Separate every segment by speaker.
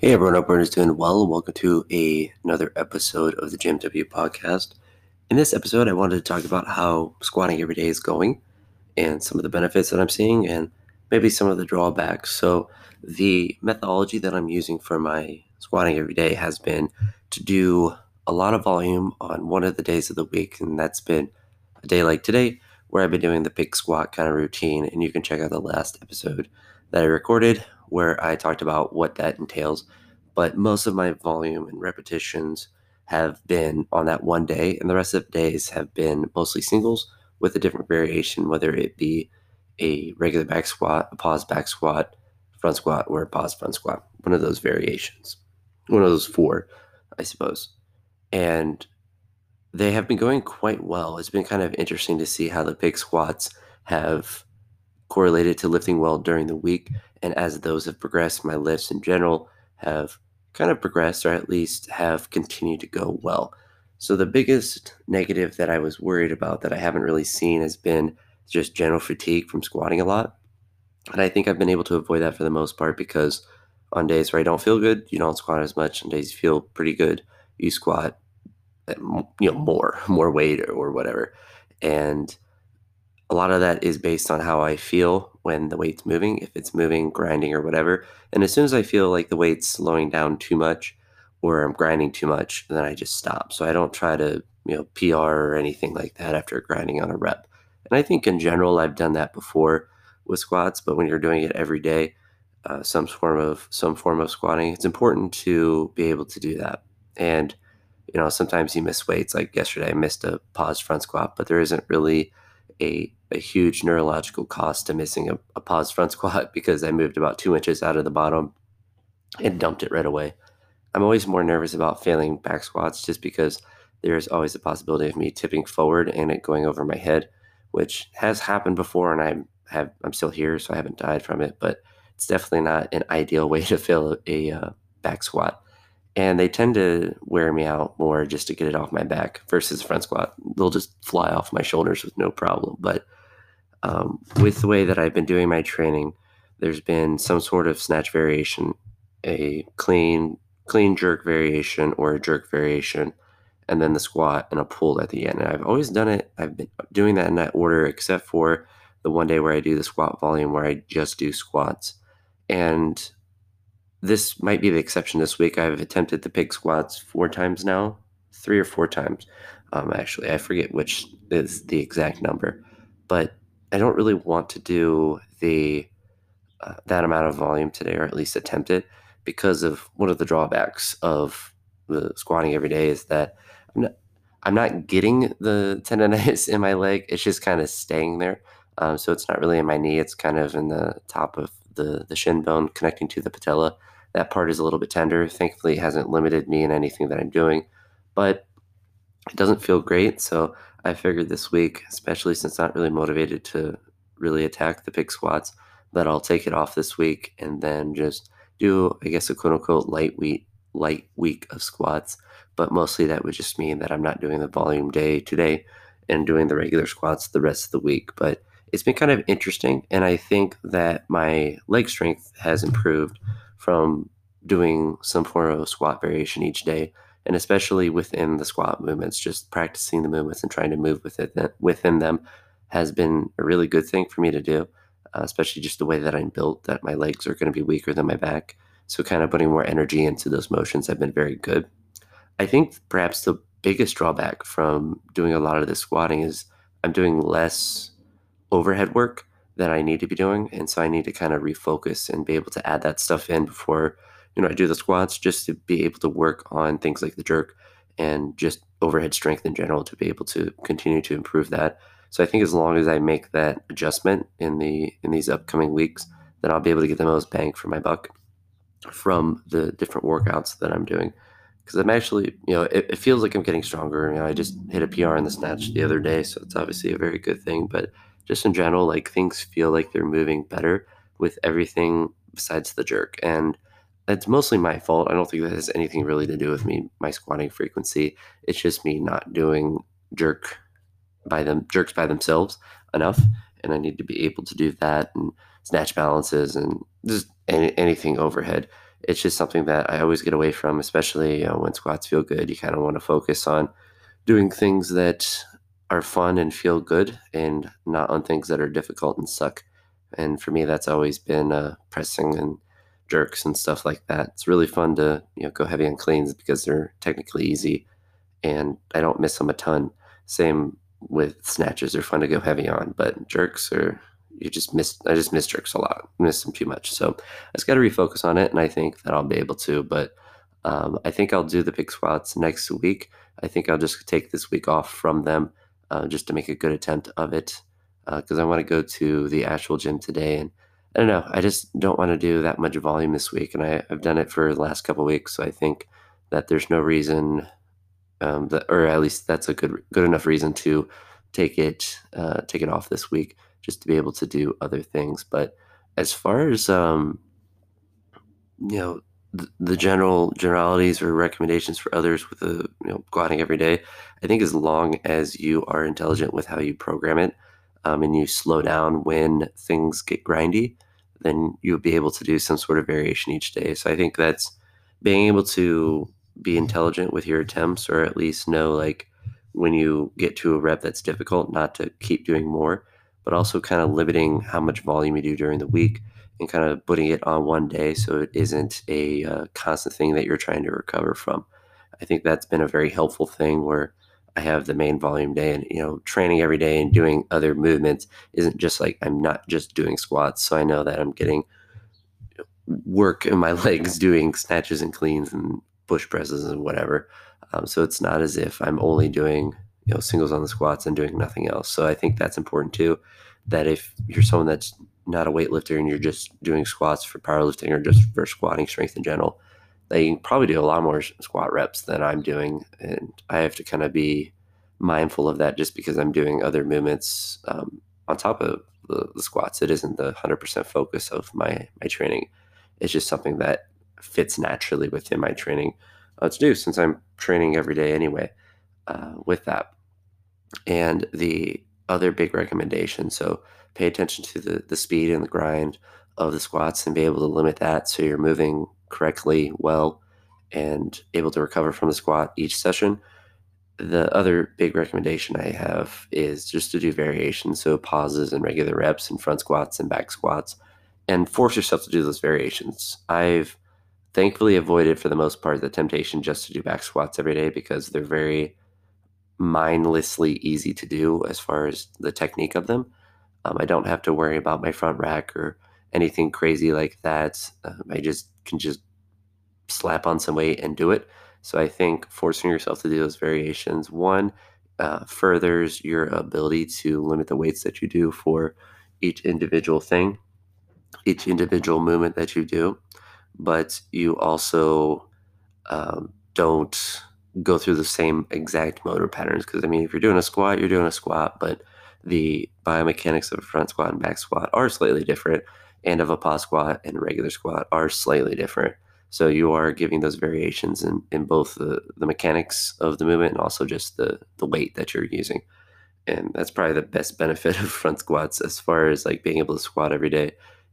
Speaker 1: Hey everyone, hope everyone's doing well, welcome to a, another episode of the Jim W podcast. In this episode, I wanted to talk about how squatting every day is going and some of the benefits that I'm seeing and maybe some of the drawbacks. So, the methodology that I'm using for my squatting every day has been to do a lot of volume on one of the days of the week, and that's been a day like today where I've been doing the big squat kind of routine. And you can check out the last episode that I recorded where I talked about what that entails. But most of my volume and repetitions have been on that one day, and the rest of the days have been mostly singles with a different variation, whether it be a regular back squat, a pause back squat, front squat, or a pause front squat. One of those variations. One of those four, I suppose. And they have been going quite well. It's been kind of interesting to see how the big squats have correlated to lifting well during the week. And as those have progressed, my lifts in general have kind of progressed or at least have continued to go well. So the biggest negative that I was worried about that I haven't really seen has been just general fatigue from squatting a lot. And I think I've been able to avoid that for the most part because on days where I don't feel good, you don't squat as much. On days you feel pretty good, you squat eh, you know more more weight or whatever and a lot of that is based on how i feel when the weight's moving if it's moving grinding or whatever. And as soon as i feel like the weight's slowing down too much or i'm grinding too much then i just stop. So i don't try to you know pr or anything like that after grinding on a rep. And i think in general i've done that before with squats but when you're doing it every day uh, some form of some form of squatting it's important to be able to do that. And you know, sometimes you miss weights. Like yesterday, I missed a paused front squat, but there isn't really a, a huge neurological cost to missing a, a paused front squat because I moved about two inches out of the bottom and dumped it right away. I'm always more nervous about failing back squats just because there's always the possibility of me tipping forward and it going over my head, which has happened before, and I have I'm still here, so I haven't died from it. But it's definitely not an ideal way to fail a uh, back squat and they tend to wear me out more just to get it off my back versus front squat. They'll just fly off my shoulders with no problem. But um, with the way that I've been doing my training, there's been some sort of snatch variation, a clean clean jerk variation or a jerk variation, and then the squat and a pull at the end. And I've always done it. I've been doing that in that order, except for the one day where I do the squat volume where I just do squats. And this might be the exception this week. I've attempted the big squats four times now, three or four times. Um, actually, I forget which is the exact number, but I don't really want to do the uh, that amount of volume today, or at least attempt it, because of one of the drawbacks of the squatting every day is that I'm not, I'm not getting the tendonitis in my leg. It's just kind of staying there. Um, so it's not really in my knee. It's kind of in the top of the the shin bone connecting to the patella. That part is a little bit tender. Thankfully, it hasn't limited me in anything that I'm doing, but it doesn't feel great. So I figured this week, especially since I'm not really motivated to really attack the big squats, that I'll take it off this week and then just do, I guess, a quote unquote light week, light week of squats. But mostly that would just mean that I'm not doing the volume day today and doing the regular squats the rest of the week. But it's been kind of interesting. And I think that my leg strength has improved from doing some form of squat variation each day. And especially within the squat movements, just practicing the movements and trying to move with it, within them has been a really good thing for me to do, uh, especially just the way that I'm built, that my legs are going to be weaker than my back. So, kind of putting more energy into those motions have been very good. I think perhaps the biggest drawback from doing a lot of this squatting is I'm doing less overhead work that I need to be doing. And so I need to kind of refocus and be able to add that stuff in before, you know, I do the squats just to be able to work on things like the jerk and just overhead strength in general to be able to continue to improve that. So I think as long as I make that adjustment in the in these upcoming weeks, then I'll be able to get the most bang for my buck from the different workouts that I'm doing. Because I'm actually, you know, it, it, feels like I'm getting stronger. You know, I just hit a PR in the snatch the other day, so it's obviously a very good thing. But just in general, like things feel like they're moving better with everything besides the jerk. And that's mostly my fault. I don't think that has anything really to do with me, my squatting frequency. It's just me not doing jerk by them jerks by themselves enough. And I need to be able to do that and snatch balances and just any, anything overhead it's just something that I always get away from, especially you know, when squats feel good. You kind of want to focus on doing things that are fun and feel good and not on things that are difficult and suck. And for me, that's always been uh, pressing and jerks and stuff like that. It's really fun to you know go heavy on cleans because they're technically easy, and I don't miss them a ton. Same with snatches; they're fun to go heavy on, but jerks are you just miss. I just miss jerks a lot. miss them too much. So I just got to refocus on it, and I think that I'll be able to. But um, I think I'll do the big squats next week. I think I'll just take this week off from them uh, just to make a good attempt of it because uh, I want to go to the actual gym today and I don't know. I just don't want to do that much volume this week, and I, have done it for the last couple weeks. So I think that there's no reason, um, that, or at least that's a good good enough reason to take it uh, take it off this week, just to be able to do other things. But as far as um, you know, the, the general generalities or recommendations for others with the you know squatting every day, I think as long as you are intelligent with how you program it um, and you slow down when things get grindy, then you'll be able to do some sort of variation each day. So I think that's being able to be intelligent with your attempts, or at least know like when you get to a rep that's difficult, not to keep doing more, but also kind of limiting how much volume you do during the week and kind of putting it on one day so it isn't a uh, constant thing that you're trying to recover from. I think that's been a very helpful thing where I have the main volume day and you know training every day and doing other movements isn't just like I'm not just doing squats. So I know that I'm getting work in my legs doing snatches and cleans and push presses and whatever. Um, so it's not as if I'm only doing you know singles on the squats and doing nothing else. So I think that's important too that if you're someone that's not a weightlifter and you're just doing squats for powerlifting or just for squatting strength in general they probably do a lot more squat reps than I'm doing, and I have to kind of be mindful of that just because I'm doing other movements um, on top of the, the, squats. It isn't the 100% focus of my my training. It's just something that fits naturally within my training uh, to do since I'm training every day anyway uh, with that. And the other big recommendation, so pay attention to the the speed and the grind of the squats and be able to limit that so you're moving correctly, well, and able to recover from the squat each session. The other big recommendation I have is just to do variations, so pauses and regular reps and front squats and back squats, and force yourself to do those variations. I've thankfully avoided for the most part the temptation just to do back squats every day because they're very mindlessly easy to do as far as the technique of them. Um, I don't have to worry about my front rack or anything crazy like that. Um, I just can just slap on some weight and do it. So I think forcing yourself to do those variations, one, uh, furthers your ability to limit the weights that you do for each individual thing, each individual movement that you do. But you also um, don't go through the same exact motor patterns. Because, I mean, if you're doing a squat, you're doing a squat, but the biomechanics of a front squat and back squat are slightly different and of a pause squat and a regular squat are slightly different. So you are giving those variations in, in both the, the mechanics of the movement and also just the, the weight that you're using. And that's probably the best benefit of front squats as far as like being able to squat every day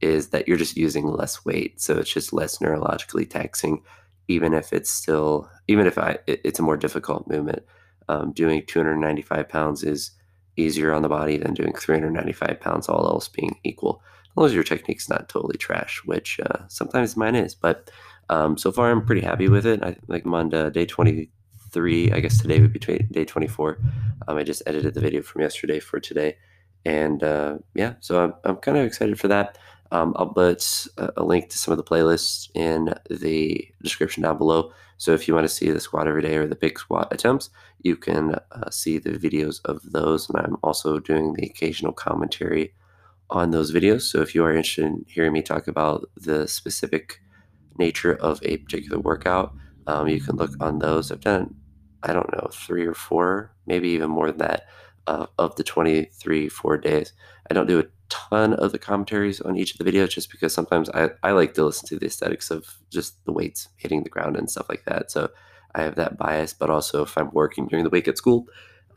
Speaker 1: is that you're just using less weight. So it's just less neurologically taxing, even if it's still, even if I, it, it's a more difficult movement. Um, doing 295 pounds is easier on the body than doing 395 pounds, all else being equal long as your technique's not totally trash, which uh, sometimes mine is. But um, so far, I'm pretty happy with it. I like I'm on day 23. I guess today would be day 24. Um, I just edited the video from yesterday for today, and uh, yeah, so I'm I'm kind of excited for that. Um, I'll put a, link to some of the playlists in the description down below. So if you want to see the squat every day or the big squat attempts, you can uh, see the videos of those. And I'm also doing the occasional commentary on those videos. So if you are interested in hearing me talk about the specific nature of a particular workout, um, you can look on those. I've done, I don't know, three or four, maybe even more than that, uh, of the 23, four days. I don't do a ton of the commentaries on each of the videos just because sometimes I, I like to listen to the aesthetics of just the weights hitting the ground and stuff like that. So I have that bias, but also if I'm working during the week at school,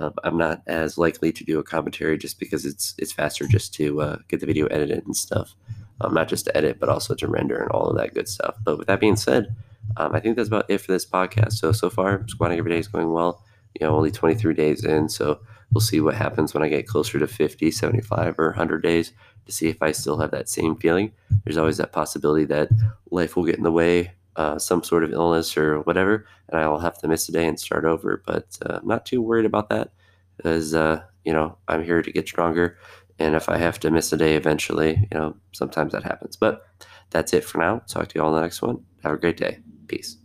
Speaker 1: uh, I'm not as likely to do a commentary just because it's it's faster just to uh, get the video edited and stuff. um, not just to edit, but also to render and all of that good stuff. But with that being said, um, I think that's about it for this podcast. So, so far, squatting every day is going well. You know, only 23 days in. So, we'll see what happens when I get closer to 50, 75, or 100 days to see if I still have that same feeling. There's always that possibility that life will get in the way, uh, some sort of illness or whatever, and I'll have to miss a day and start over. But uh, I'm not too worried about that because, uh, you know, I'm here to get stronger. And if I have to miss a day eventually, you know, sometimes that happens. But that's it for now. Talk to you all in the next one. Have a great day. Peace.